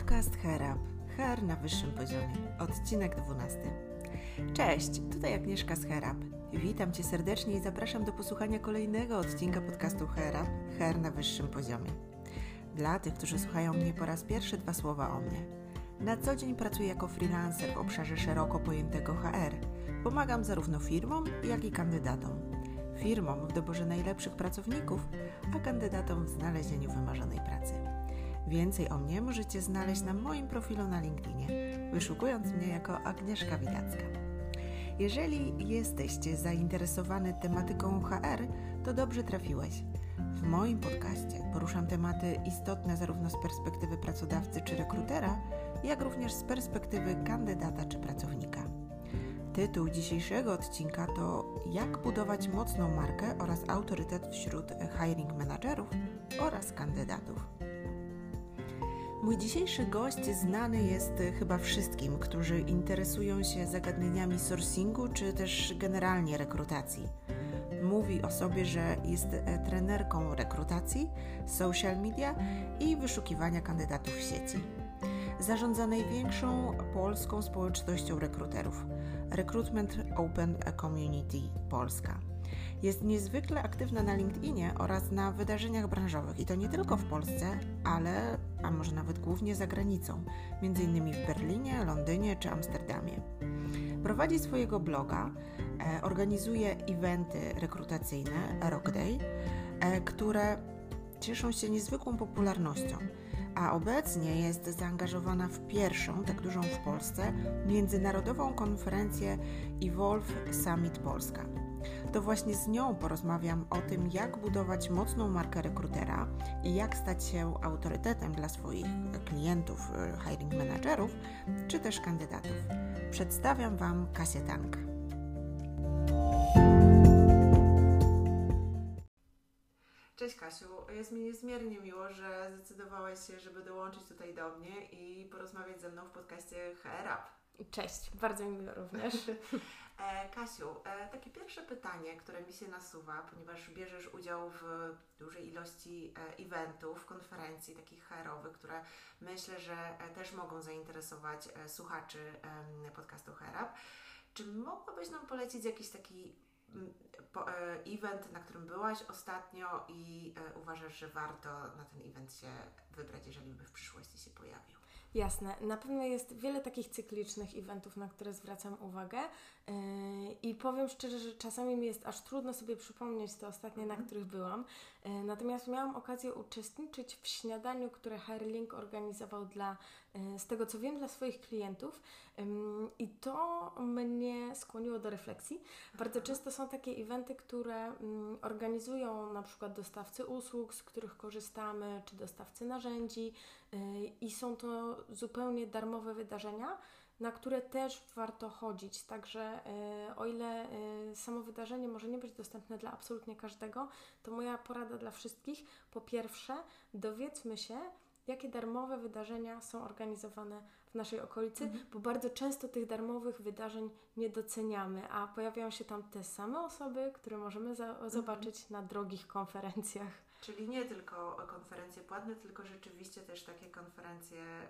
Podcast Herab. Her na wyższym poziomie. Odcinek 12. Cześć, tutaj Agnieszka z Herab. Witam Cię serdecznie i zapraszam do posłuchania kolejnego odcinka podcastu Herab. Her na wyższym poziomie. Dla tych, którzy słuchają mnie po raz pierwszy, dwa słowa o mnie. Na co dzień pracuję jako freelancer w obszarze szeroko pojętego HR. Pomagam zarówno firmom, jak i kandydatom. Firmom w doborze najlepszych pracowników, a kandydatom w znalezieniu wymarzonej pracy. Więcej o mnie możecie znaleźć na moim profilu na LinkedInie, wyszukując mnie jako Agnieszka Widacka. Jeżeli jesteście zainteresowany tematyką HR, to dobrze trafiłeś. W moim podcaście poruszam tematy istotne zarówno z perspektywy pracodawcy czy rekrutera, jak również z perspektywy kandydata czy pracownika. Tytuł dzisiejszego odcinka to Jak budować mocną markę oraz autorytet wśród hiring managerów oraz kandydatów. Mój dzisiejszy gość znany jest chyba wszystkim, którzy interesują się zagadnieniami sourcingu czy też generalnie rekrutacji. Mówi o sobie, że jest trenerką rekrutacji, social media i wyszukiwania kandydatów w sieci. Zarządza największą polską społecznością rekruterów Recruitment Open Community Polska. Jest niezwykle aktywna na LinkedInie oraz na wydarzeniach branżowych i to nie tylko w Polsce, ale a może nawet głównie za granicą, m.in. w Berlinie, Londynie czy Amsterdamie. Prowadzi swojego bloga, e, organizuje eventy rekrutacyjne Rockday, e, które cieszą się niezwykłą popularnością a obecnie jest zaangażowana w pierwszą, tak dużą w Polsce, międzynarodową konferencję Evolve Summit Polska. To właśnie z nią porozmawiam o tym, jak budować mocną markę rekrutera i jak stać się autorytetem dla swoich klientów, hiring managerów czy też kandydatów. Przedstawiam Wam Kasię Tank. Cześć Kasiu, jest mi niezmiernie miło, że zdecydowałaś się, żeby dołączyć tutaj do mnie i porozmawiać ze mną w podcaście HR Up. Cześć, bardzo mi miło również. e, Kasiu, e, takie pierwsze pytanie, które mi się nasuwa, ponieważ bierzesz udział w dużej ilości e, eventów, konferencji takich HR-owych, które myślę, że też mogą zainteresować słuchaczy podcastu Up. Czy mogłabyś nam polecić jakiś taki event, na którym byłaś ostatnio i uważasz, że warto na ten event się wybrać, jeżeli by w przyszłości się pojawił? Jasne. Na pewno jest wiele takich cyklicznych eventów, na które zwracam uwagę i powiem szczerze, że czasami mi jest aż trudno sobie przypomnieć te ostatnie, na mhm. których byłam. Yy, natomiast miałam okazję uczestniczyć w śniadaniu, które Hairlink organizował dla, yy, z tego co wiem, dla swoich klientów i to mnie skłoniło do refleksji. Bardzo często są takie eventy, które organizują na przykład dostawcy usług, z których korzystamy, czy dostawcy narzędzi i są to zupełnie darmowe wydarzenia, na które też warto chodzić. Także y, o ile y, samo wydarzenie może nie być dostępne dla absolutnie każdego, to moja porada dla wszystkich, po pierwsze, dowiedzmy się, jakie darmowe wydarzenia są organizowane w naszej okolicy, mhm. bo bardzo często tych darmowych wydarzeń nie doceniamy, a pojawiają się tam te same osoby, które możemy za- mhm. zobaczyć na drogich konferencjach. Czyli nie tylko konferencje płatne, tylko rzeczywiście też takie konferencje, e,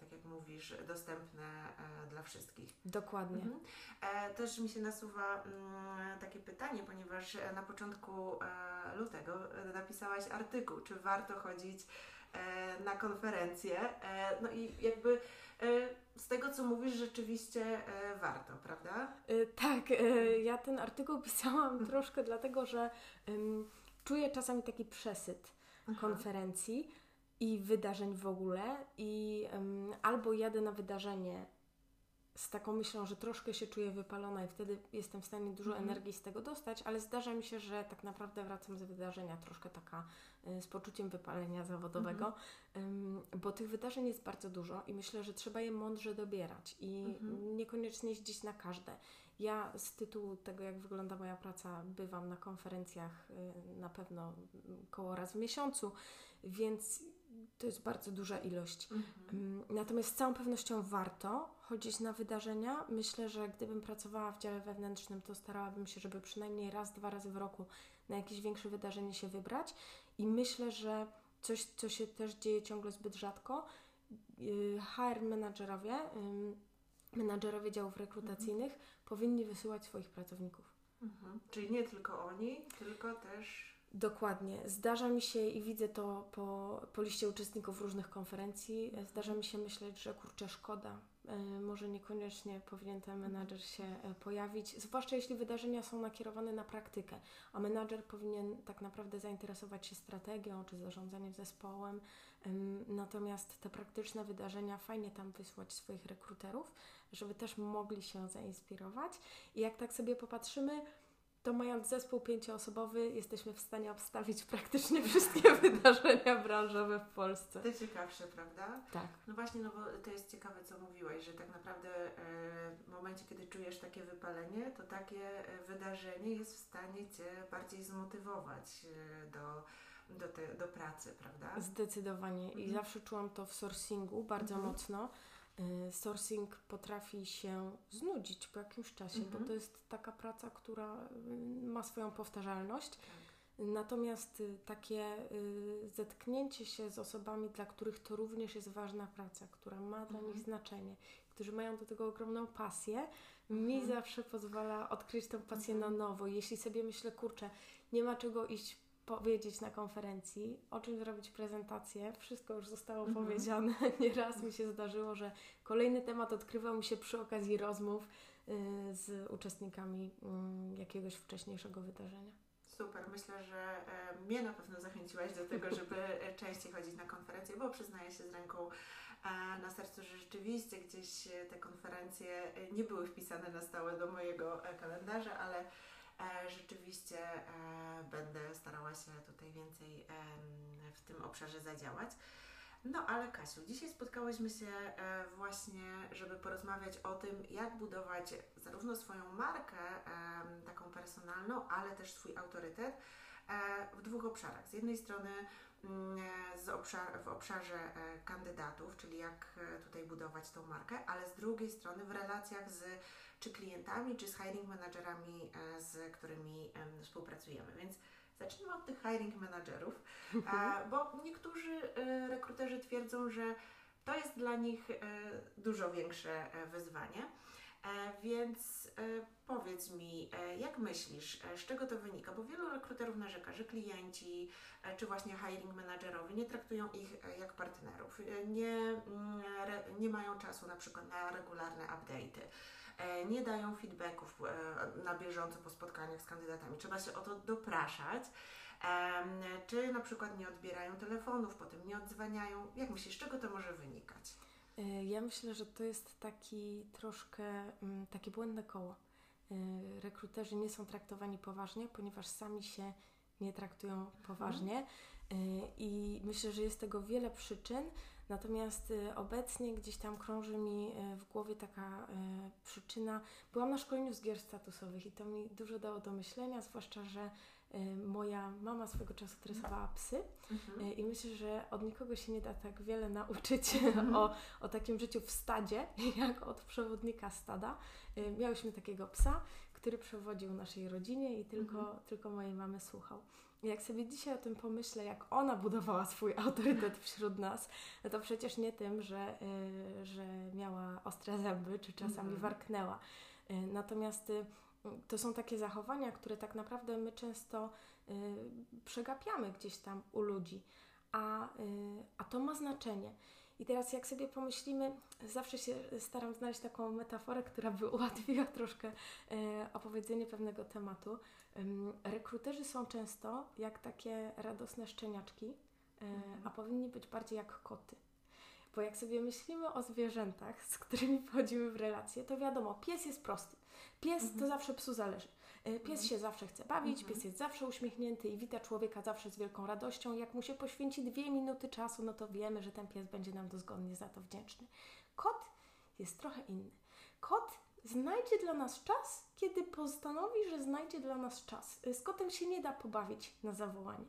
tak jak mówisz, dostępne e, dla wszystkich. Dokładnie. Mhm. E, też mi się nasuwa mm, takie pytanie, ponieważ na początku lutego napisałaś artykuł, czy warto chodzić na konferencje. E, no i jakby z tego, co mówisz, rzeczywiście warto, prawda? tak, ja ten artykuł pisałam troszkę dlatego, że czuję czasami taki przesyt Aha. konferencji i wydarzeń w ogóle i um, albo jadę na wydarzenie z taką myślą, że troszkę się czuję wypalona i wtedy jestem w stanie dużo mhm. energii z tego dostać, ale zdarza mi się, że tak naprawdę wracam z wydarzenia troszkę taka y, z poczuciem wypalenia zawodowego, mhm. bo tych wydarzeń jest bardzo dużo i myślę, że trzeba je mądrze dobierać i mhm. niekoniecznie jeździć na każde. Ja z tytułu tego, jak wygląda moja praca, bywam na konferencjach y, na pewno koło raz w miesiącu, więc to jest bardzo duża ilość. Mhm. Mm, natomiast z całą pewnością warto chodzić na wydarzenia. Myślę, że gdybym pracowała w dziale wewnętrznym, to starałabym się, żeby przynajmniej raz, dwa razy w roku na jakieś większe wydarzenie się wybrać. I myślę, że coś, co się też dzieje ciągle zbyt rzadko, y, HR menadżerowie, menadżerowie działów rekrutacyjnych mhm. powinni wysyłać swoich pracowników. Mhm. Czyli nie tylko oni, tylko też. Dokładnie. Zdarza mi się i widzę to po, po liście uczestników różnych konferencji, mhm. zdarza mi się myśleć, że kurczę, szkoda, E, może niekoniecznie powinien ten menadżer się e, pojawić, zwłaszcza jeśli wydarzenia są nakierowane na praktykę, a menadżer powinien tak naprawdę zainteresować się strategią czy zarządzaniem zespołem. Natomiast te praktyczne wydarzenia fajnie tam wysłać swoich rekruterów, żeby też mogli się zainspirować. I jak tak sobie popatrzymy, to mając zespół pięcioosobowy jesteśmy w stanie obstawić praktycznie wszystkie wydarzenia branżowe w Polsce. To ciekawsze, prawda? Tak. No właśnie, no bo to jest ciekawe, co mówiłaś, że tak naprawdę e, w momencie, kiedy czujesz takie wypalenie, to takie e, wydarzenie jest w stanie Cię bardziej zmotywować e, do, do, te, do pracy, prawda? Zdecydowanie. Mhm. I zawsze czułam to w sourcingu bardzo mhm. mocno sourcing potrafi się znudzić po jakimś czasie, bo mhm. to jest taka praca, która y, ma swoją powtarzalność. Tak. Natomiast y, takie zetknięcie się z osobami, dla których to również jest ważna praca, która ma dla mhm. nich znaczenie, którzy mają do tego ogromną pasję, mi mhm. zawsze pozwala odkryć tę pasję na nowo. Jeśli sobie myślę, kurczę, nie ma czego iść powiedzieć na konferencji, o czym zrobić prezentację. Wszystko już zostało mhm. powiedziane. Nieraz mi się zdarzyło, że kolejny temat odkrywał mi się przy okazji rozmów y, z uczestnikami y, jakiegoś wcześniejszego wydarzenia. Super, myślę, że e, mnie na pewno zachęciłaś do tego, żeby e, częściej chodzić na konferencje, bo przyznaję się z ręką e, na sercu, że rzeczywiście gdzieś te konferencje nie były wpisane na stałe do mojego kalendarza, ale rzeczywiście e, będę starała się tutaj więcej w tym obszarze zadziałać. No ale Kasiu, dzisiaj spotkałyśmy się e, właśnie, żeby porozmawiać o tym, jak budować zarówno swoją markę taką personalną, ale też swój autorytet w dwóch obszarach. Z jednej strony z obszar, w obszarze kandydatów, czyli jak tutaj budować tą markę, ale z drugiej strony w relacjach z czy klientami, czy z hiring managerami, e, z którymi współpracujemy. Więc zacznijmy od tych hiring managerów, mhm. bo niektórzy e, rekruterzy twierdzą, że to jest dla nich e, dużo większe wyzwanie. Więc powiedz mi, jak myślisz, z czego to wynika? Bo wielu rekruterów narzeka, że klienci czy właśnie hiring managerowie nie traktują ich jak partnerów, nie, mm, nie mają czasu na przykład na regularne update'y. E, nie dają feedbacków e, na bieżąco po spotkaniach z kandydatami. Trzeba się o to dopraszać. Czy na przykład nie odbierają telefonów, potem nie odzwaniają? Jak myślisz, z czego to może wynikać? E, ja myślę, że to jest taki troszkę mm, takie błędne koło. Rekruterzy nie są traktowani poważnie, ponieważ sami się nie traktują poważnie. Mhm. I myślę, że jest tego wiele przyczyn. Natomiast obecnie gdzieś tam krąży mi w głowie taka przyczyna. Byłam na szkoleniu z gier statusowych i to mi dużo dało do myślenia, zwłaszcza, że moja mama swego czasu tresowała psy mhm. i myślę, że od nikogo się nie da tak wiele nauczyć mhm. o, o takim życiu w stadzie, jak od przewodnika stada. Miałyśmy takiego psa, który przewodził naszej rodzinie i tylko, mhm. tylko mojej mamy słuchał jak sobie dzisiaj o tym pomyślę, jak ona budowała swój autorytet wśród nas, no to przecież nie tym, że, y, że miała ostre zęby, czy czasami mm. warknęła. Y, natomiast y, to są takie zachowania, które tak naprawdę my często przegapiamy gdzieś tam u ludzi, a, a to ma znaczenie. I teraz jak sobie pomyślimy, zawsze się staram znaleźć taką metaforę, która by ułatwiła troszkę opowiedzenie pewnego tematu. Rekruterzy są często jak takie radosne szczeniaczki, e, mhm. a powinni być bardziej jak koty. Bo jak sobie myślimy o zwierzętach, z którymi wchodzimy w relacje, to wiadomo, pies jest prosty. Pies mhm. to zawsze psu zależy. E, pies mhm. się zawsze chce bawić, mhm. pies jest zawsze uśmiechnięty i wita człowieka zawsze z wielką radością. Jak mu się poświęci dwie minuty czasu, no to wiemy, że ten pies będzie nam dozgodnie za to wdzięczny. Kot jest trochę inny. Kot znajdzie dla nas czas, kiedy postanowi, że znajdzie dla nas czas. Z kotem się nie da pobawić na zawołanie.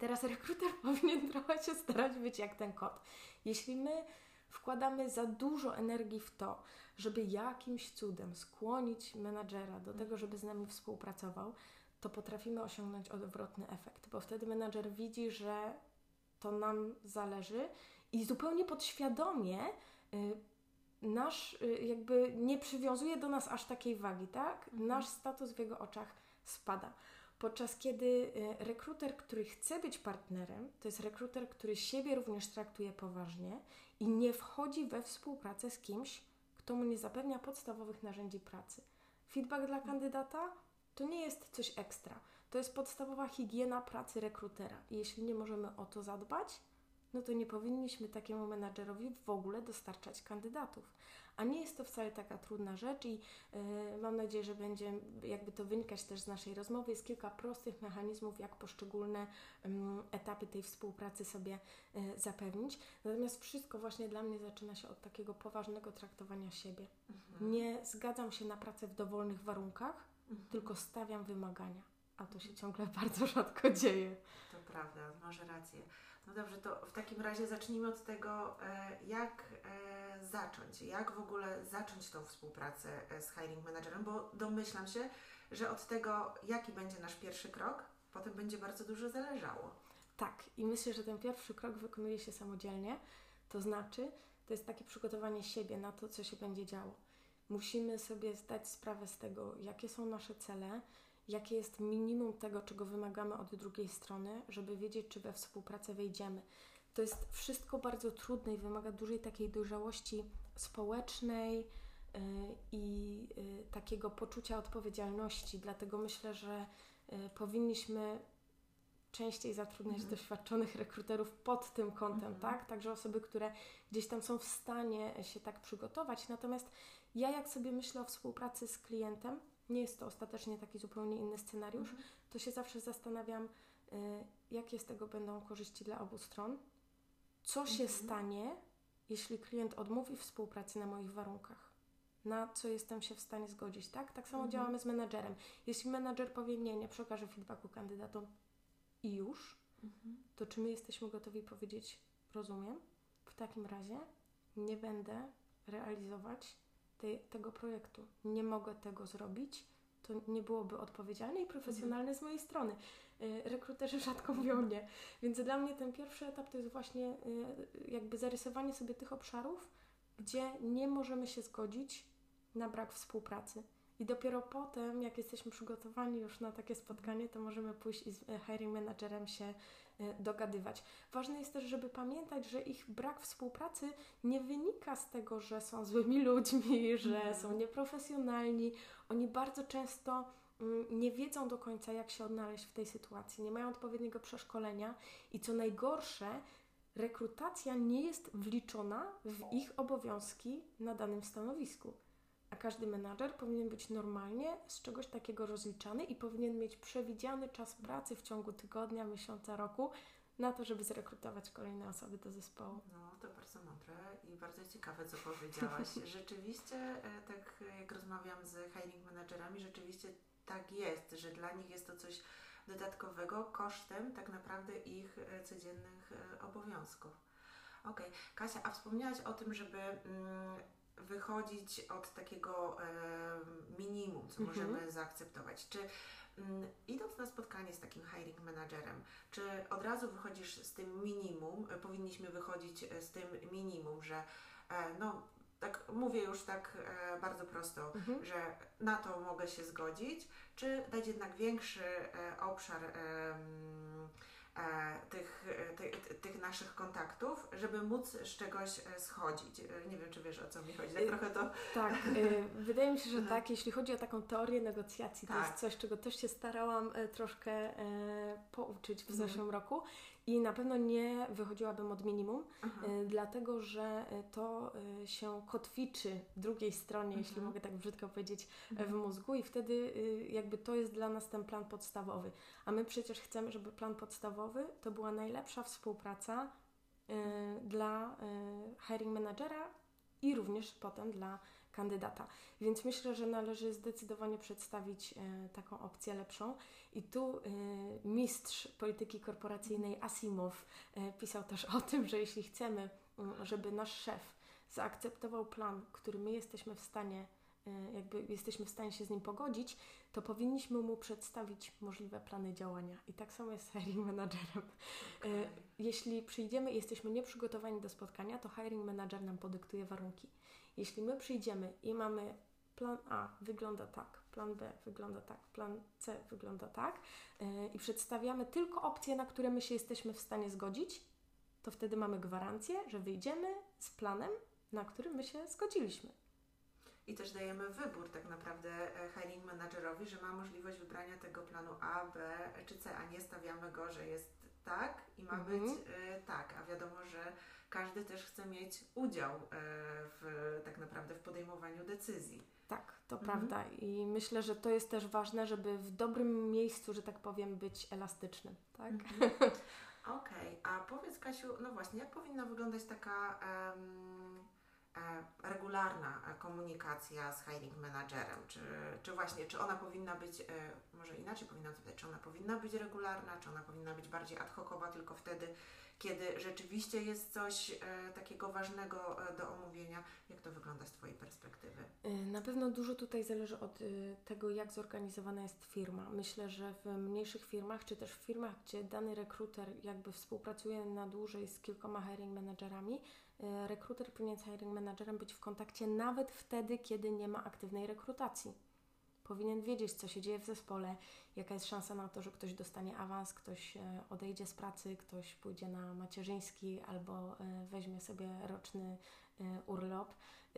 Teraz rekruter powinien trochę się starać być jak ten kot. Jeśli my wkładamy za dużo energii w to, żeby jakimś cudem skłonić menadżera do tego, żeby z nami współpracował, to potrafimy osiągnąć odwrotny efekt, bo wtedy menadżer widzi, że to nam zależy i zupełnie podświadomie nasz jakby nie przywiązuje do nas aż takiej wagi, tak? Nasz status w jego oczach spada. Podczas kiedy rekruter, który chce być partnerem, to jest rekruter, który siebie również traktuje poważnie i nie wchodzi we współpracę z kimś, kto mu nie zapewnia podstawowych narzędzi pracy. Feedback dla kandydata to nie jest coś ekstra. To jest podstawowa higiena pracy rekrutera. I jeśli nie możemy o to zadbać, no to nie powinniśmy takiemu menadżerowi w ogóle dostarczać kandydatów. A nie jest to wcale taka trudna rzecz i yy, mam nadzieję, że będzie jakby to wynikać też z naszej rozmowy. Jest kilka prostych mechanizmów, jak poszczególne yy, etapy tej współpracy sobie yy, zapewnić. Natomiast wszystko właśnie dla mnie zaczyna się od takiego poważnego traktowania siebie. Mhm. Nie zgadzam się na pracę w dowolnych warunkach, mhm. tylko stawiam wymagania. A to się ciągle bardzo rzadko dzieje. To prawda, masz rację. No dobrze, to w takim razie zacznijmy od tego, e, jak e, zacząć, jak w ogóle zacząć tą współpracę e, z hiring managerem, bo domyślam się, że od tego, jaki będzie nasz pierwszy krok, potem będzie bardzo dużo zależało. Tak, i myślę, że ten pierwszy krok wykonuje się samodzielnie, to znaczy, to jest takie przygotowanie siebie na to, co się będzie działo. Musimy sobie zdać sprawę z tego, jakie są nasze cele, jakie jest minimum tego, czego wymagamy od drugiej strony, żeby wiedzieć, czy we współpracę wejdziemy. To jest wszystko bardzo trudne i wymaga dużej takiej dojrzałości społecznej yy, i yy, takiego poczucia odpowiedzialności. Dlatego myślę, że yy, powinniśmy częściej zatrudniać mhm. doświadczonych rekruterów pod tym kątem, mhm. tak? Także osoby, które gdzieś tam są w stanie się tak przygotować. Natomiast ja, jak sobie myślę o współpracy z klientem, nie jest to ostatecznie taki zupełnie inny scenariusz, mhm. to się zawsze zastanawiam, y, jakie z tego będą korzyści dla obu stron, co się mhm. stanie, jeśli klient odmówi współpracy na moich warunkach, na co jestem się w stanie zgodzić, tak? Tak samo mhm. działamy z menadżerem. Jeśli menadżer powie nie, nie przekaże feedbacku kandydatom i już, mhm. to czy my jesteśmy gotowi powiedzieć rozumiem? W takim razie nie będę realizować tej, tego projektu. Nie mogę tego zrobić, to nie byłoby odpowiedzialne i profesjonalne z mojej strony. Y, rekruterzy rzadko mówią nie. Więc dla mnie ten pierwszy etap to jest właśnie y, jakby zarysowanie sobie tych obszarów, gdzie nie możemy się zgodzić na brak współpracy. I dopiero potem, jak jesteśmy przygotowani już na takie spotkanie, to możemy pójść i z hiring managerem się E, dogadywać. Ważne jest też, żeby pamiętać, że ich brak współpracy nie wynika z tego, że są złymi ludźmi, że mhm. są nieprofesjonalni. Oni bardzo często mm, nie wiedzą do końca, jak się odnaleźć w tej sytuacji, nie mają odpowiedniego przeszkolenia i co najgorsze, rekrutacja nie jest wliczona w ich obowiązki na danym stanowisku. A każdy menadżer powinien być normalnie z czegoś takiego rozliczany i powinien mieć przewidziany czas pracy w ciągu tygodnia, miesiąca, roku na to, żeby zrekrutować kolejne osoby do zespołu. No, to bardzo mądre i bardzo ciekawe, co powiedziałaś. rzeczywiście, e, tak jak rozmawiam z hiring managerami, rzeczywiście tak jest, że dla nich jest to coś dodatkowego kosztem tak naprawdę ich e, codziennych e, obowiązków. Okej, okay. Kasia, a wspomniałaś o tym, żeby mm, wychodzić od takiego minimum, co mhm. możemy zaakceptować. Czy mm, idąc na spotkanie z takim hiring managerem, czy od razu wychodzisz z tym minimum, e, powinniśmy wychodzić e, z tym minimum, że e, no, tak mówię już tak e, bardzo prosto, mhm. że na to mogę się zgodzić, czy dać jednak większy e, obszar E, tych, e, tych, tych naszych kontaktów, żeby móc z czegoś e, schodzić. Nie wiem, czy wiesz o co mi chodzi. Tak trochę to. Tak, wydaje mi się, że tak. Jeśli chodzi o taką teorię negocjacji, to tak. jest coś, czego też się starałam troszkę pouczyć w mhm. zeszłym roku i na pewno nie wychodziłabym od minimum, y, dlatego że y, to y, się kotwiczy w drugiej stronie, jeśli mhm. mogę tak brzydko powiedzieć, w mhm. mózgu i wtedy jakby to jest dla nas ten plan podstawowy. A my przecież chcemy, żeby plan podstawowy to była najlepsza współpraca dla hiring managera i również potem dla kandydata. Więc myślę, że należy zdecydowanie przedstawić e, taką opcję lepszą. I tu e, mistrz polityki korporacyjnej Asimov e, pisał też o tym, że jeśli chcemy, żeby nasz szef zaakceptował plan, który my jesteśmy w stanie jakby jesteśmy w stanie się z nim pogodzić, to powinniśmy mu przedstawić możliwe plany działania. I tak samo jest z hiring managerem. Okay. Jeśli przyjdziemy i jesteśmy nieprzygotowani do spotkania, to hiring manager nam podyktuje warunki. Jeśli my przyjdziemy i mamy plan A wygląda tak, plan B wygląda tak, plan C wygląda tak yy, i przedstawiamy tylko opcje, na które my się jesteśmy w stanie zgodzić, to wtedy mamy gwarancję, że wyjdziemy z planem, na który my się zgodziliśmy. I też dajemy wybór tak naprawdę e, hiring managerowi, że ma możliwość wybrania tego planu A, B czy C, a nie stawiamy go, że jest tak i ma mhm. być y, tak, a wiadomo, że każdy też chce mieć udział y, w, tak naprawdę w podejmowaniu decyzji. Tak, to mhm. prawda i myślę, że to jest też ważne, żeby w dobrym miejscu, że tak powiem, być elastycznym, tak? Mhm. Okej, okay. a powiedz Kasiu, no właśnie, jak powinna wyglądać taka um, regularna komunikacja z hiring managerem? Czy, czy właśnie, czy ona powinna być, e, może inaczej powinna zapytać, czy ona powinna być regularna, czy ona powinna być bardziej ad hocowa tylko wtedy, kiedy rzeczywiście jest coś e, takiego ważnego e, do omówienia. Jak to wygląda z Twojej perspektywy? E, na pewno dużo tutaj zależy od tego, jak zorganizowana jest firma. Myślę, że w mniejszych firmach, czy też w firmach, gdzie dany rekruter jakby współpracuje na dłużej z kilkoma hiring managerami, rekruter powinien z hiring managerem być w kontakcie nawet wtedy, kiedy nie ma aktywnej rekrutacji powinien wiedzieć, co się dzieje w zespole, jaka jest szansa na to, że ktoś dostanie awans, ktoś e, odejdzie z pracy, ktoś pójdzie na macierzyński albo e, weźmie sobie roczny urlop.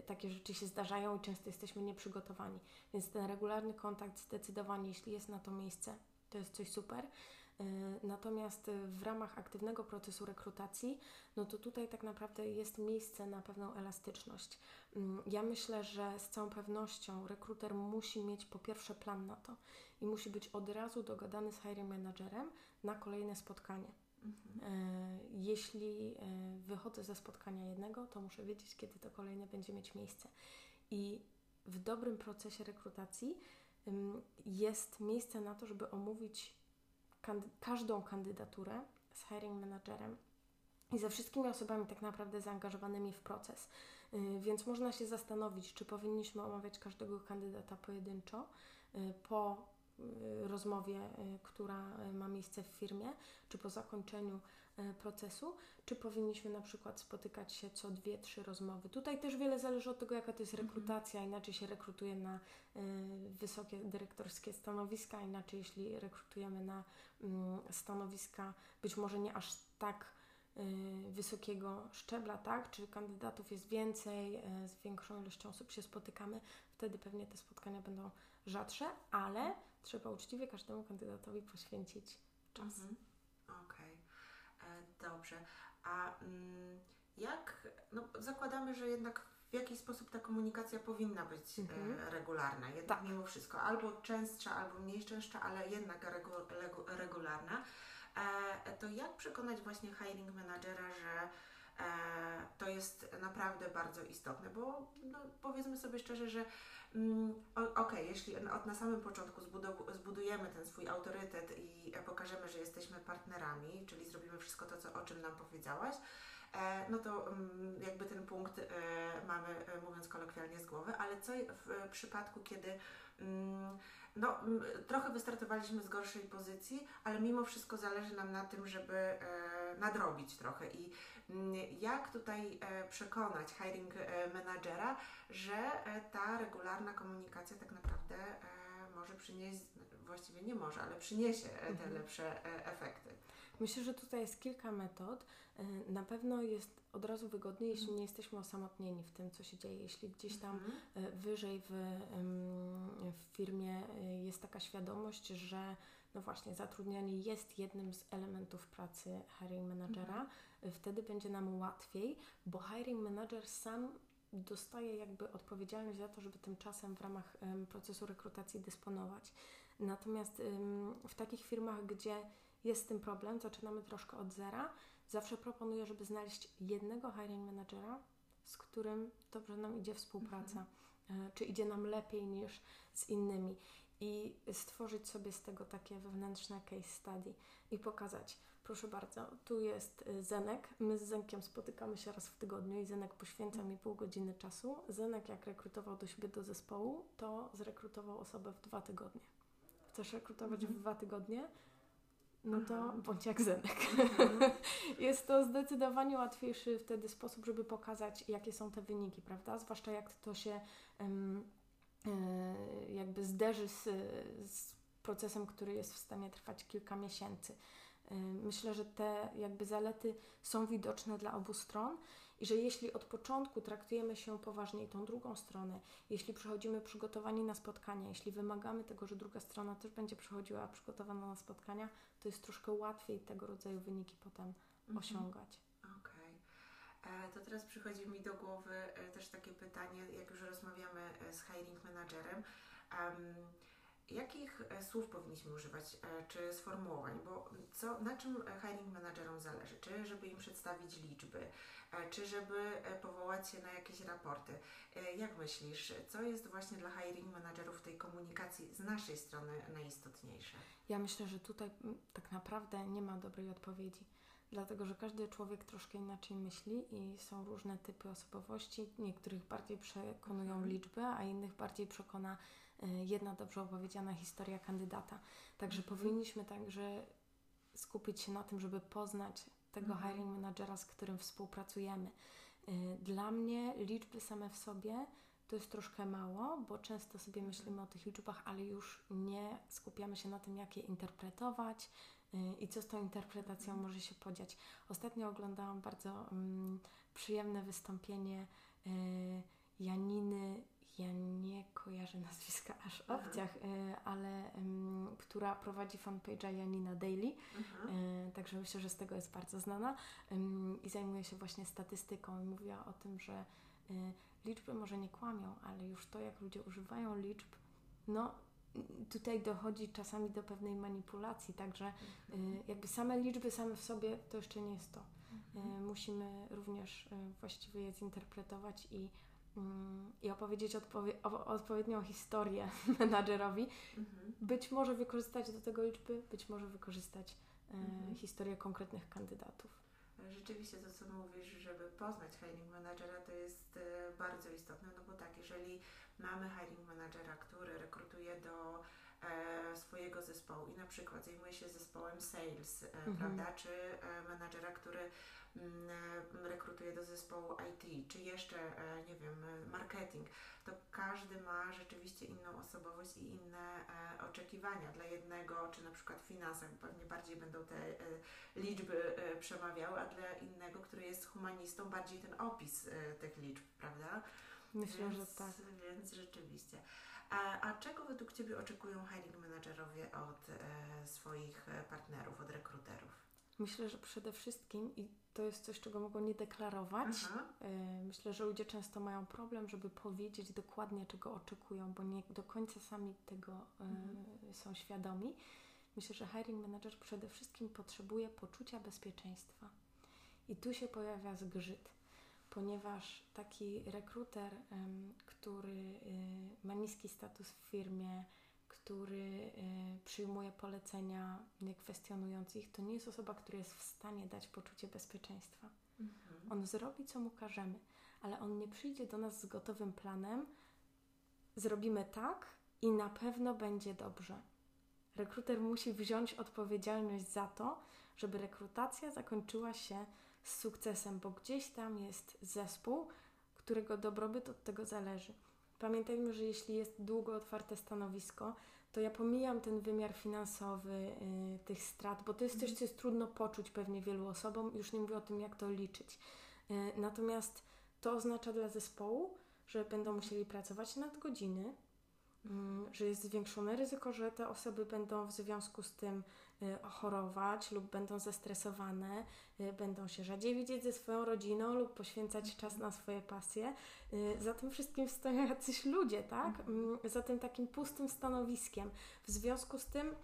Takie rzeczy się zdarzają i często jesteśmy nieprzygotowani. Więc ten regularny kontakt zdecydowanie, jeśli jest na to miejsce, to jest coś super. Natomiast w ramach aktywnego procesu rekrutacji, no to tutaj tak naprawdę jest miejsce na pewną elastyczność. Mm, ja myślę, że z całą pewnością rekruter musi mieć po pierwsze plan na to i musi być od razu dogadany z hiring managerem na kolejne spotkanie. Mhm. E, jeśli e, wychodzę ze spotkania jednego, to muszę wiedzieć, kiedy to kolejne będzie mieć miejsce. I w dobrym procesie rekrutacji jest miejsce na to, żeby omówić każdą kandydaturę z hiring managerem i ze wszystkimi osobami tak naprawdę zaangażowanymi w proces. Y, więc można się zastanowić, czy powinniśmy omawiać każdego kandydata pojedynczo y, po y, rozmowie, która ma miejsce w firmie, czy po zakończeniu procesu, czy powinniśmy na przykład spotykać się co dwie, trzy rozmowy. Tutaj też wiele zależy od tego, jaka to jest mhm. rekrutacja. Inaczej się rekrutuje na wysokie dyrektorskie stanowiska, inaczej jeśli rekrutujemy na mm, stanowiska być może nie aż tak Y, wysokiego szczebla, tak? Czy kandydatów jest więcej, y, z większą ilością osób się spotykamy, wtedy pewnie te spotkania będą rzadsze, ale trzeba uczciwie każdemu kandydatowi poświęcić czas. Mhm. Okej, okay. E, dobrze. A mm, jak, no zakładamy, że jednak w jakiś sposób ta komunikacja powinna być e, mhm. regularna, jednak tak. mimo wszystko, albo częstsza, albo mniej częstsza, ale jednak regu, regu, regularna. E, to jak przekonać właśnie hiring managera, że e, to jest naprawdę bardzo istotne, bo no, powiedzmy sobie szczerze, że mm, okej, okay, jeśli od na samym początku zbudujemy ten swój autorytet i pokażemy, że jesteśmy partnerami, czyli zrobimy wszystko to, co, o czym nam powiedziałaś, no to mm, jakby ten punkt mamy, mówiąc kolokwialnie, z głowy, ale co w przypadku, kiedy mm, no, trochę wystartowaliśmy z gorszej pozycji, ale mimo wszystko zależy nam na tym, żeby e, nadrobić trochę. I jak tutaj e, przekonać hiring e, managera, że ta regularna komunikacja tak naprawdę może przynieść, właściwie nie może, ale przyniesie te mhm. lepsze efekty. Myślę, że tutaj jest kilka metod. Na pewno jest od razu wygodniej, jeśli nie jesteśmy osamotnieni w tym, co się dzieje. Jeśli gdzieś tam mhm. e, wyżej w, w firmie e, jest taka świadomość, że no właśnie, zatrudnianie jest jednym z elementów pracy hiring managera, mhm. wtedy będzie nam łatwiej, bo hiring manager sam dostaje jakby odpowiedzialność za to, żeby tym czasem w ramach procesu rekrutacji dysponować. Natomiast w takich firmach, gdzie jest z tym problem, zaczynamy troszkę od zera, Zawsze proponuję, żeby znaleźć jednego hiring managera, z którym dobrze nam idzie współpraca, mhm. czy idzie nam lepiej niż z innymi i stworzyć sobie z tego takie wewnętrzne case study i pokazać, Proszę bardzo, tu jest y, Zenek. My z Zenkiem spotykamy się raz w tygodniu i Zenek poświęca mi pół godziny czasu. Zenek, jak rekrutował do siebie do zespołu, to zrekrutował osobę w dwa tygodnie. Chcesz rekrutować w dwa tygodnie? No to bądź jak Zenek. jest to zdecydowanie łatwiejszy wtedy sposób, żeby pokazać, jakie są te wyniki, prawda? Zwłaszcza jak to się um, jakby zderzy z, z procesem, który jest w stanie trwać kilka miesięcy. Myślę, że te jakby zalety są widoczne dla obu stron i że jeśli od początku traktujemy się poważniej tą drugą stronę, jeśli przychodzimy przygotowani na spotkania, jeśli wymagamy tego, że druga strona też będzie przychodziła przygotowana na spotkania, to jest troszkę łatwiej tego rodzaju wyniki potem mhm. osiągać. Okej. Okay. E, to teraz przychodzi mi do głowy e, też takie pytanie, jak już rozmawiamy e, z hiring managerem. Um, Jakich e, słów powinniśmy używać, e, czy sformułowań? Bo co, na czym hiring managerom zależy? Czy żeby im przedstawić liczby, e, czy żeby powołać się na jakieś raporty? Jak myślisz, co jest właśnie dla hiring managerów tej komunikacji z naszej strony najistotniejsze? Ja myślę, że tutaj tak naprawdę nie ma dobrej odpowiedzi dlatego że każdy człowiek troszkę inaczej myśli i są różne typy osobowości. Niektórych bardziej przekonują mhm. liczby, a innych bardziej przekona jedna dobrze opowiedziana historia kandydata. Także mhm. powinniśmy także skupić się na tym, żeby poznać tego mhm. hiring managera, z którym współpracujemy. Y, dla mnie liczby same w sobie to jest troszkę mało, bo często sobie mhm. myślimy o tych liczbach, ale już nie skupiamy się na tym, jak je interpretować y, i co z tą interpretacją może się podziać. Ostatnio oglądałam bardzo um, przyjemne wystąpienie Janiny ja nie kojarzę nazwiska aż obciach, y, ale która prowadzi fanpage'a Janina Daily. Y, także myślę, że z tego jest bardzo znana i zajmuje się właśnie statystyką i mówiła o tym, że y, liczby może nie kłamią, ale już to, jak ludzie używają liczb, no tutaj dochodzi czasami do pewnej manipulacji, także mhm. jakby same liczby same w sobie to jeszcze nie jest to. Mhm. Musimy również właściwie je zinterpretować i i opowiedzieć odpowie odpowiednią historię menadżerowi. Mhm. Być może wykorzystać do tego liczby, być może wykorzystać e, mhm. historię konkretnych kandydatów. Rzeczywiście to, co mówisz, żeby poznać hiring managera, to jest e, bardzo istotne, no bo tak, jeżeli mamy hiring managera, który rekrutuje do e, swojego zespołu i na przykład zajmuje się zespołem sales, mhm. prawda, czy menadżera, który Mm, rekrutuje do zespołu IT, czy jeszcze, e, nie wiem, marketing, to każdy ma rzeczywiście inną osobowość i inne e, oczekiwania. Dla jednego, czy na przykład w finansach, pewnie bardziej będą te liczby przemawiały, a dla innego, który jest humanistą, bardziej ten opis tych liczb, prawda? Myślę, więc, że tak. Więc rzeczywiście. A, a, czego według Ciebie oczekują hiring managerowie od e, swoich partnerów, od rekruterów? Myślę, że przede wszystkim, i to jest coś, czego mogą nie deklarować, y, myślę, że ludzie często mają problem, żeby powiedzieć dokładnie, czego oczekują, bo nie do końca sami tego y, mhm. są świadomi. Myślę, że hiring manager przede wszystkim potrzebuje poczucia bezpieczeństwa. I tu się pojawia zgrzyt, ponieważ taki rekruter, który y, ma niski status w firmie, który y, przyjmuje polecenia, nie kwestionując ich, to nie jest osoba, która jest w stanie dać poczucie bezpieczeństwa. Mhm. On zrobi, co mu każemy, ale on nie przyjdzie do nas z gotowym planem, zrobimy tak i na pewno będzie dobrze. Rekruter musi wziąć odpowiedzialność za to, żeby rekrutacja zakończyła się z sukcesem, bo gdzieś tam jest zespół, którego dobrobyt od tego zależy. Pamiętajmy, że jeśli jest długo otwarte stanowisko, to ja pomijam ten wymiar finansowy y, tych strat, bo to jest coś, co jest trudno poczuć pewnie wielu osobom, już nie mówię o tym, jak to liczyć. Y, natomiast to oznacza dla zespołu, że będą musieli pracować nad godziny, Mm, że jest zwiększone ryzyko, że te osoby będą w związku z tym chorować lub będą zestresowane, y, będą się rzadziej widzieć ze swoją rodziną lub poświęcać czas na swoje pasje. Y, za tym wszystkim stoją jacyś ludzie, tak? Mhm. Mm, za tym takim pustym stanowiskiem. W związku z tym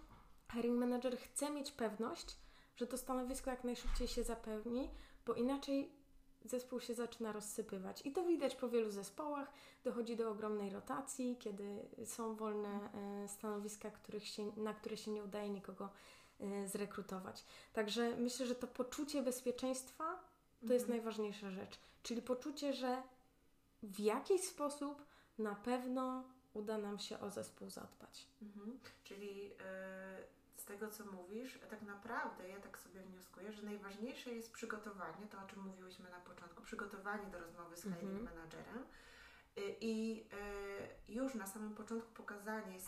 hiring manager chce mieć pewność, że to stanowisko jak najszybciej się zapełni, bo inaczej zespół się zaczyna rozsypywać. I to widać po wielu zespołach. Dochodzi do ogromnej rotacji, kiedy są wolne e, stanowiska, których się, na które się nie udaje nikogo y, zrekrutować. Także myślę, że to poczucie bezpieczeństwa to mhm. jest najważniejsza rzecz. Czyli poczucie, że w jakiś sposób na pewno uda nam się o zespół zadbać. Mhm. Czyli z tego, co mówisz, tak naprawdę ja tak sobie wnioskuję, że najważniejsze jest przygotowanie, to o czym mówiłyśmy na początku, przygotowanie do rozmowy z hiring mhm. managerem y, i y, już na samym początku pokazanie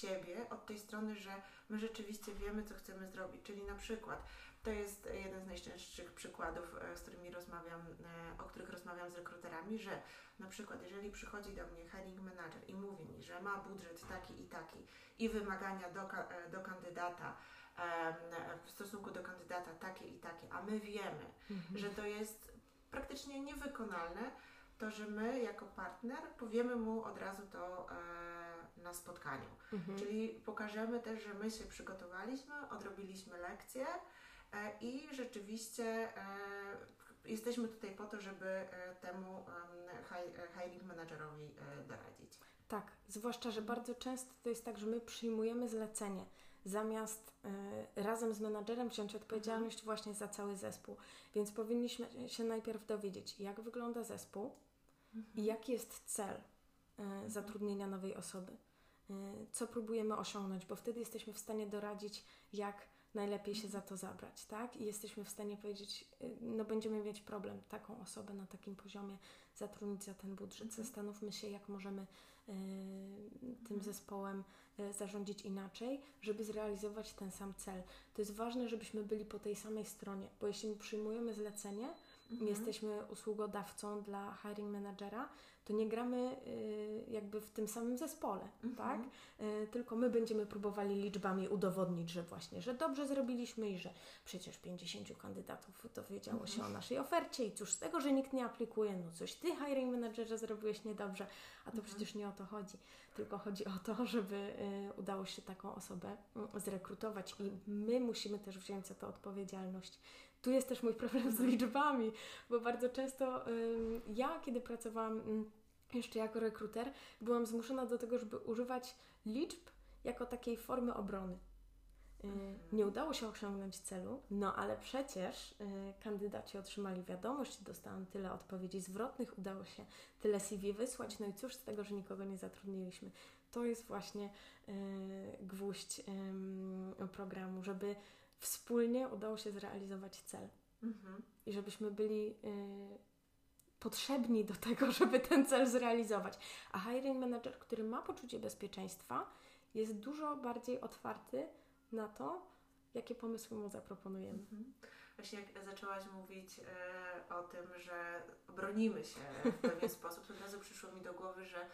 siebie od tej strony, że my rzeczywiście wiemy, co chcemy zrobić, czyli na przykład to jest jeden z najczęstszych przykładów, e, z którymi rozmawiam, e, o których rozmawiam z rekruterami, że na przykład jeżeli przychodzi do mnie hiring manager i mówi mi, że ma budżet taki i taki i wymagania do, e, do kandydata w stosunku do kandydata takie i takie, a my wiemy, mhm. że to jest praktycznie niewykonalne, to że my jako partner powiemy mu od razu to na spotkaniu. Mhm. Czyli pokażemy też, że my się przygotowaliśmy, odrobiliśmy lekcje, E, i rzeczywiście e, jesteśmy tutaj po to, żeby e, temu hiring managerowi doradzić. Tak, zwłaszcza, że bardzo często to jest tak, że my przyjmujemy zlecenie zamiast y, razem z menadżerem wziąć odpowiedzialność mhm. właśnie za cały zespół. Więc powinniśmy się najpierw dowiedzieć, jak wygląda zespół mhm. i jaki jest cel y, zatrudnienia nowej osoby. Y, co próbujemy osiągnąć, bo wtedy jesteśmy w stanie doradzić, jak najlepiej się za to zabrać, tak? I jesteśmy w stanie powiedzieć, y, no będziemy mieć problem taką osobę na takim poziomie zatrudnić za ten budżet. Mhm. Zastanówmy się, jak możemy y, tym mhm. zespołem y, zarządzić inaczej, żeby zrealizować ten sam cel. To jest ważne, żebyśmy byli po tej samej stronie, bo jeśli przyjmujemy zlecenie, mhm. jesteśmy usługodawcą dla hiring managera, to nie gramy y, jakby w tym samym zespole, mhm. tak? Y, tylko my będziemy próbowali liczbami udowodnić, że właśnie, że dobrze zrobiliśmy i że przecież 50 kandydatów dowiedziało się mhm. o naszej ofercie i cóż z tego, że nikt nie aplikuje, no coś Ty, hiring managerze, zrobiłeś niedobrze, a to mhm. przecież nie o to chodzi, tylko chodzi o to, żeby y, udało się taką osobę mm, zrekrutować i my musimy też wziąć za to odpowiedzialność tu jest też mój problem z liczbami, bo bardzo często ja, kiedy pracowałam jeszcze jako rekruter, byłam zmuszona do tego, żeby używać liczb jako takiej formy obrony. Y, mhm. Nie udało się osiągnąć celu, no ale przecież y, kandydaci otrzymali wiadomość, dostałam tyle odpowiedzi zwrotnych, udało się tyle CV wysłać, no i cóż z tego, że nikogo nie zatrudniliśmy. To jest właśnie y, gwóźdź programu, żeby wspólnie udało się zrealizować cel. Mhm. I żebyśmy byli potrzebni do tego, żeby ten cel zrealizować. A hiring manager, który ma poczucie bezpieczeństwa, jest dużo bardziej otwarty na to, jakie pomysły mu zaproponujemy. Mhm. Właśnie jak zaczęłaś mówić e, o tym, że bronimy się w pewien sposób, to od razu przyszło mi do głowy, że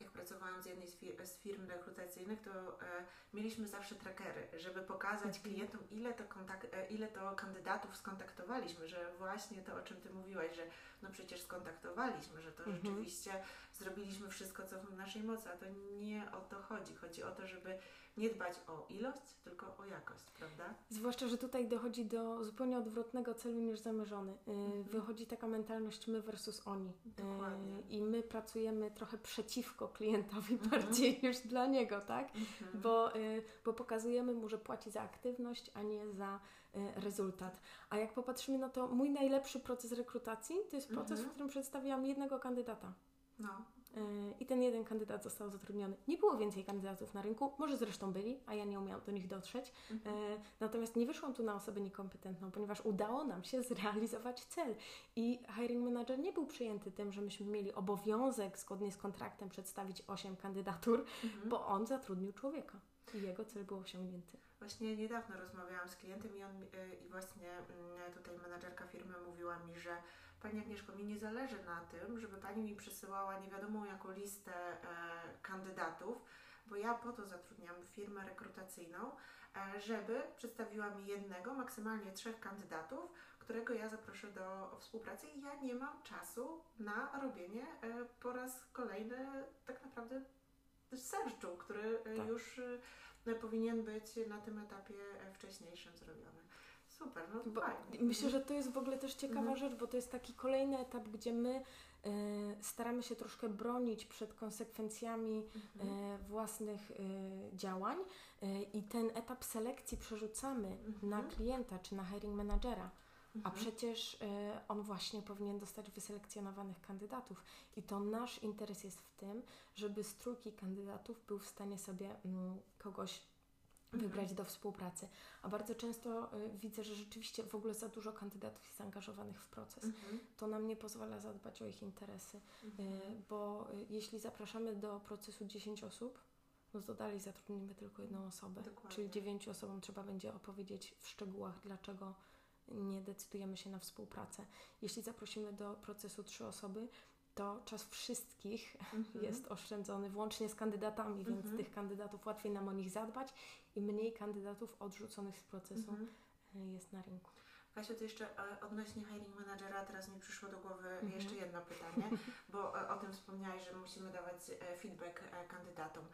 jak pracowałam z jednej z, fir z firm rekrutacyjnych, to e, mieliśmy zawsze trackery, żeby pokazać mhm. klientom, ile to, e, ile to kandydatów skontaktowaliśmy, że właśnie to, o czym Ty mówiłaś, że no przecież skontaktowaliśmy, że to mhm. rzeczywiście zrobiliśmy wszystko, co w naszej mocy, a to nie o to chodzi. Chodzi o to, żeby nie dbać o ilość, tylko o jakość, prawda? Zwłaszcza, że tutaj dochodzi do zupełnie odwrotnego celu niż zamierzony. Y, mhm. Wychodzi taka mentalność my versus oni. Dokładnie. Y, I my pracujemy trochę przeciwko klientowi mhm. bardziej niż dla niego, tak? Mhm. Bo, y, bo pokazujemy mu, że płaci za aktywność, a nie za rezultat. A jak popatrzymy na to, mój najlepszy proces rekrutacji to jest proces, w którym przedstawiłam jednego kandydata. No. E, I ten jeden kandydat został zatrudniony. Nie było więcej kandydatów na rynku, może zresztą byli, a ja nie umiałam do nich dotrzeć. Mhm. E, natomiast nie wyszłam tu na osobę niekompetentną, ponieważ udało nam się zrealizować cel. I hiring manager nie był przyjęty tym, że myśmy mieli obowiązek zgodnie z kontraktem przedstawić 8 kandydatur, mhm. bo on zatrudnił człowieka i jego cel był osiągnięty. Właśnie niedawno rozmawiałam z klientem i, on, e, i właśnie mm, tutaj menadżerka firmy mówiła mi, że Pani Agnieszko, mi nie zależy na tym, żeby Pani mi przysyłała nie wiadomo jaką listę e, kandydatów, bo ja po to zatrudniam firmę rekrutacyjną, e, żeby przedstawiła mi jednego, maksymalnie trzech kandydatów, którego ja zaproszę do współpracy i ja nie mam czasu na robienie e, po raz kolejny tak naprawdę searchu, który e, tak. już e, powinien być na tym etapie wcześniejszym zrobiony. Super, no Bo fajnie. myślę, że to jest w ogóle też ciekawa Mhm. rzecz, bo to jest taki kolejny etap, gdzie my e, staramy się troszkę bronić przed konsekwencjami Mhm. e, własnych e, działań e, i ten etap selekcji przerzucamy Mhm. na klienta czy na hiring managera. A Mhm. przecież e, on właśnie powinien dostać wyselekcjonowanych kandydatów. I to nasz interes jest w tym, żeby z trójki kandydatów był w stanie sobie mm, kogoś. Wybrać do współpracy. A bardzo często y, widzę, że rzeczywiście w ogóle za dużo kandydatów jest zaangażowanych w proces. Mhm. To nam nie pozwala zadbać o ich interesy, y, Mhm. bo y, jeśli zapraszamy do procesu 10 osób, no to dalej zatrudnimy tylko jedną osobę. Dokładnie. Czyli dziewięciu osobom trzeba będzie opowiedzieć w szczegółach, dlaczego nie decydujemy się na współpracę. Jeśli zaprosimy do procesu trzy osoby, to czas wszystkich Mhm. jest oszczędzony, włącznie z kandydatami, więc tych kandydatów łatwiej nam o nich zadbać i mniej kandydatów odrzuconych z procesu Mhm. y, jest na rynku. Kasiu, to jeszcze e, odnośnie hiring managera, teraz mi przyszło do głowy Mhm. jeszcze jedno pytanie, bo e, o tym wspomniałeś, że musimy dawać e, feedback e, kandydatom.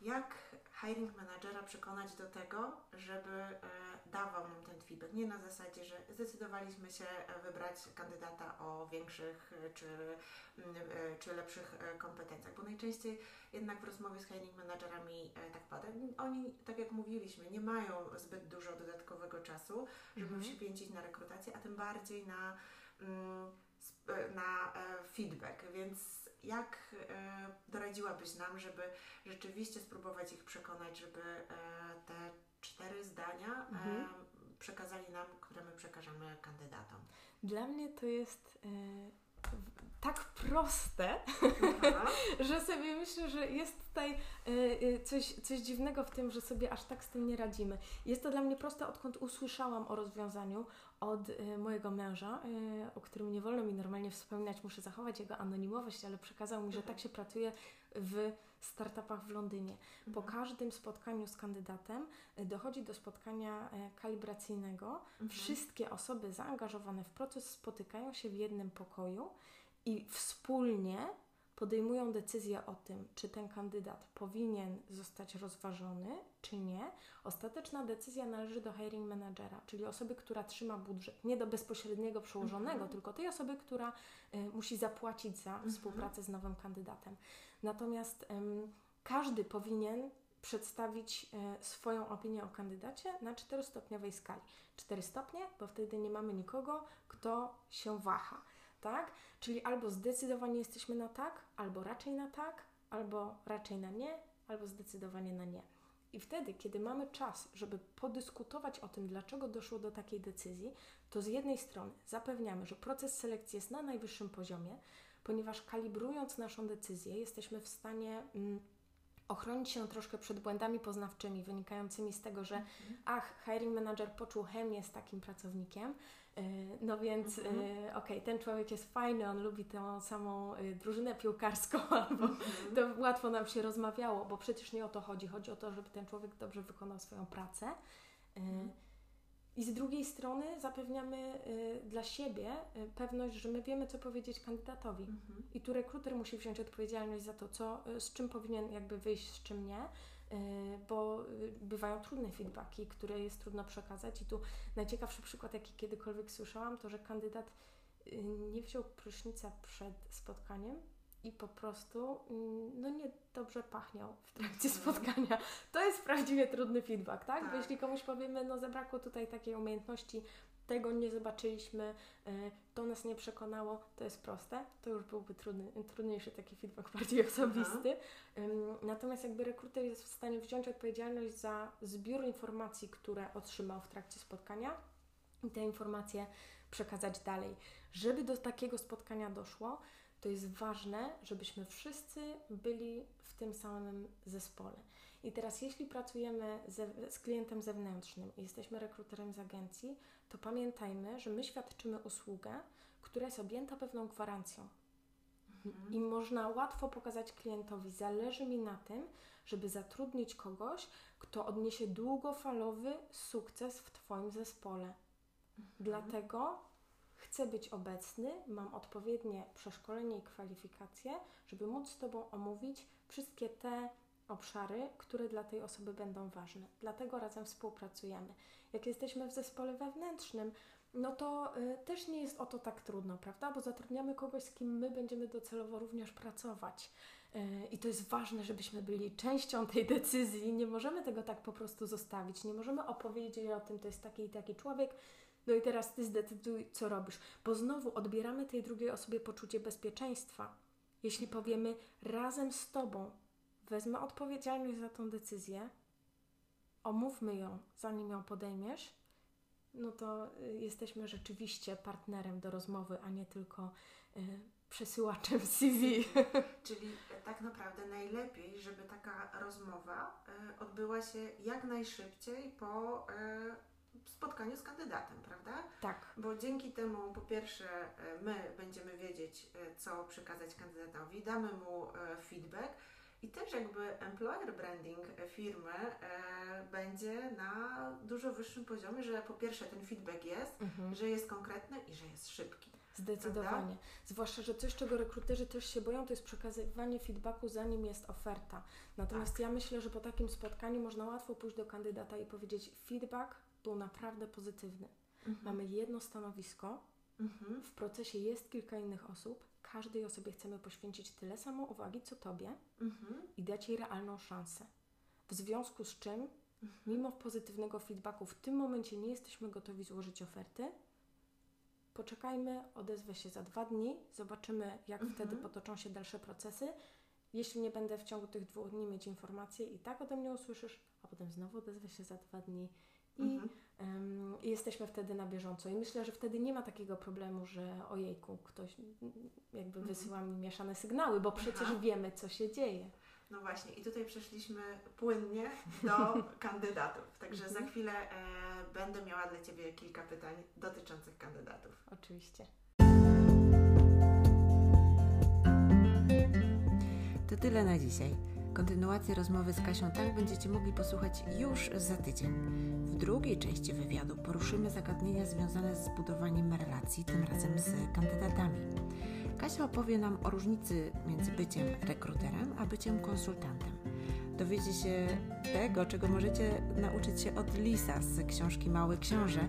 Jak hiring managera przekonać do tego, żeby e, dawał nam ten feedback? Nie na zasadzie, że zdecydowaliśmy się e, wybrać kandydata o większych e, czy, mm, czy lepszych kompetencjach, bo najczęściej jednak w rozmowie z hiring managerami tak pada. Oni, tak jak mówiliśmy, nie mają zbyt dużo dodatkowego czasu, żeby Mhm. poświęcić na rekrutację, a tym bardziej na, mm, na feedback. Więc jak e, doradziłabyś nam, żeby rzeczywiście spróbować ich przekonać, żeby e, te cztery zdania e, Mhm. przekazali nam, które my przekażemy kandydatom? Dla mnie to jest tak proste, że sobie myślę, że jest tutaj coś, coś dziwnego w tym, że sobie aż tak z tym nie radzimy. Jest to dla mnie proste, odkąd usłyszałam o rozwiązaniu od y, mojego męża, y, o którym nie wolno mi normalnie wspominać, muszę zachować jego anonimowość, ale przekazał mi, że tak się pracuje w startupach w Londynie. Po Mhm. każdym spotkaniu z kandydatem y, dochodzi do spotkania kalibracyjnego. Mhm. Wszystkie osoby zaangażowane w proces spotykają się w jednym pokoju i wspólnie podejmują decyzję o tym, czy ten kandydat powinien zostać rozważony, czy nie. Ostateczna decyzja należy do hiring managera, czyli osoby, która trzyma budżet, nie do bezpośredniego przełożonego, Mhm. tylko tej osoby, która y, musi zapłacić za współpracę z nowym kandydatem. Natomiast ym, każdy powinien przedstawić e, swoją opinię o kandydacie na czterostopniowej skali. Cztery stopnie, bo wtedy nie mamy nikogo, kto się waha, tak? Czyli albo zdecydowanie jesteśmy na tak, albo raczej na tak, albo raczej na nie, albo zdecydowanie na nie. I wtedy, kiedy mamy czas, żeby podyskutować o tym, dlaczego doszło do takiej decyzji, to z jednej strony zapewniamy, że proces selekcji jest na najwyższym poziomie, ponieważ kalibrując naszą decyzję, jesteśmy w stanie mm, ochronić się troszkę przed błędami poznawczymi wynikającymi z tego, że ach, hiring manager poczuł chemię z takim pracownikiem, no więc Mhm. yy, okej, ten człowiek jest fajny, on lubi tę samą yy, drużynę piłkarską, albo Mhm. to łatwo nam się rozmawiało, bo przecież nie o to chodzi. Chodzi o to, żeby ten człowiek dobrze wykonał swoją pracę. Mhm. I z drugiej strony zapewniamy dla siebie pewność, że my wiemy, co powiedzieć kandydatowi. Mhm. I tu rekruter musi wziąć odpowiedzialność za to, co, z czym powinien jakby wyjść, z czym nie, bo y, bywają trudne feedbacki, które jest trudno przekazać. I tu najciekawszy przykład, jaki kiedykolwiek słyszałam, to że kandydat y, nie wziął prysznica przed spotkaniem i po prostu mm, no nie dobrze pachniał w trakcie Mhm. spotkania. To jest prawdziwie trudny feedback, tak? Bo Tak. jeśli komuś powiemy, no zabrakło tutaj takiej umiejętności, tego nie zobaczyliśmy, y, to nas nie przekonało, to jest proste, to już byłby trudny, trudniejszy taki feedback, bardziej osobisty. Ym, Natomiast jakby rekruter jest w stanie wziąć odpowiedzialność za zbiór informacji, które otrzymał w trakcie spotkania i te informacje przekazać dalej. Żeby do takiego spotkania doszło, to jest ważne, żebyśmy wszyscy byli w tym samym zespole. I teraz, jeśli pracujemy ze, z klientem zewnętrznym i jesteśmy rekruterem z agencji, to pamiętajmy, że my świadczymy usługę, która jest objęta pewną gwarancją. Mhm. I można łatwo pokazać klientowi, zależy mi na tym, żeby zatrudnić kogoś, kto odniesie długofalowy sukces w Twoim zespole. Dlatego chcę być obecny, mam odpowiednie przeszkolenie i kwalifikacje, żeby móc z Tobą omówić wszystkie te obszary, które dla tej osoby będą ważne. Dlatego razem współpracujemy. Jak jesteśmy w zespole wewnętrznym, no to y, też nie jest o to tak trudno, prawda? Bo zatrudniamy kogoś, z kim my będziemy docelowo również pracować. Y, I to jest ważne, żebyśmy byli częścią tej decyzji. Nie możemy tego tak po prostu zostawić. Nie możemy opowiedzieć o tym, to jest taki i taki człowiek. No i teraz ty zdecyduj, co robisz. Bo znowu odbieramy tej drugiej osobie poczucie bezpieczeństwa. Jeśli powiemy razem z tobą, wezmę odpowiedzialność za tą decyzję, omówmy ją, zanim ją podejmiesz, no to y, jesteśmy rzeczywiście partnerem do rozmowy, a nie tylko y, przesyłaczem CV. Czyli tak naprawdę najlepiej, żeby taka rozmowa y, odbyła się jak najszybciej po y, spotkaniu z kandydatem, prawda? Tak. Bo dzięki temu, po pierwsze, y, my będziemy wiedzieć, y, co przekazać kandydatowi, damy mu feedback i też jakby employer branding firmy e, będzie na dużo wyższym poziomie, że po pierwsze ten feedback jest, mhm. że jest konkretny i że jest szybki. Zdecydowanie. Prawda? Zwłaszcza, że coś, czego rekruterzy też się boją, to jest przekazywanie feedbacku, zanim jest oferta. Natomiast tak. ja myślę, że po takim spotkaniu można łatwo pójść do kandydata i powiedzieć: feedback był naprawdę pozytywny. Mhm. Mamy jedno stanowisko, mhm. w procesie jest kilka innych osób każdej osobie chcemy poświęcić tyle samo uwagi, co Tobie mhm. i dać jej realną szansę. W związku z czym, mhm. mimo pozytywnego feedbacku, w tym momencie nie jesteśmy gotowi złożyć oferty, poczekajmy, odezwę się za dwa dni, zobaczymy, jak mhm. wtedy potoczą się dalsze procesy. Jeśli nie będę w ciągu tych dwóch dni mieć informacji, i tak ode mnie usłyszysz, a potem znowu odezwę się za dwa dni i mhm. um, jesteśmy wtedy na bieżąco. I myślę, że wtedy nie ma takiego problemu, że ojejku, ktoś jakby mhm. wysyła mi mieszane sygnały, bo przecież Aha. wiemy, co się dzieje. No właśnie, i tutaj przeszliśmy płynnie do kandydatów. Także za mhm. chwilę e, będę miała dla Ciebie kilka pytań dotyczących kandydatów. Oczywiście. To tyle na dzisiaj. Kontynuację rozmowy z Kasią tak będziecie mogli posłuchać już za tydzień. W drugiej części wywiadu poruszymy zagadnienia związane z budowaniem relacji, tym razem z kandydatami. Kasia opowie nam o różnicy między byciem rekruterem a byciem konsultantem. Dowiecie się tego, czego możecie nauczyć się od Lisa z książki Mały Książę.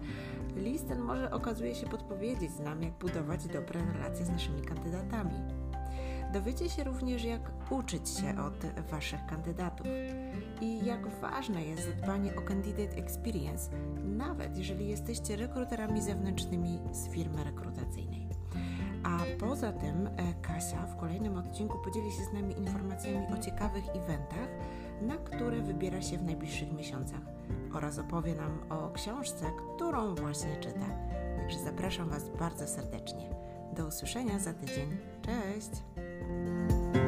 Lis ten może okazuje się podpowiedzieć nam, jak budować dobre relacje z naszymi kandydatami. Dowiecie się również, jak uczyć się od Waszych kandydatów i jak ważne jest zadbanie o candidate experience, nawet jeżeli jesteście rekruterami zewnętrznymi z firmy rekrutacyjnej. A poza tym e, Kasia w kolejnym odcinku podzieli się z nami informacjami o ciekawych eventach, na które wybiera się w najbliższych miesiącach oraz opowie nam o książce, którą właśnie czyta. Także zapraszam Was bardzo serdecznie. Do usłyszenia za tydzień. Cześć! thank you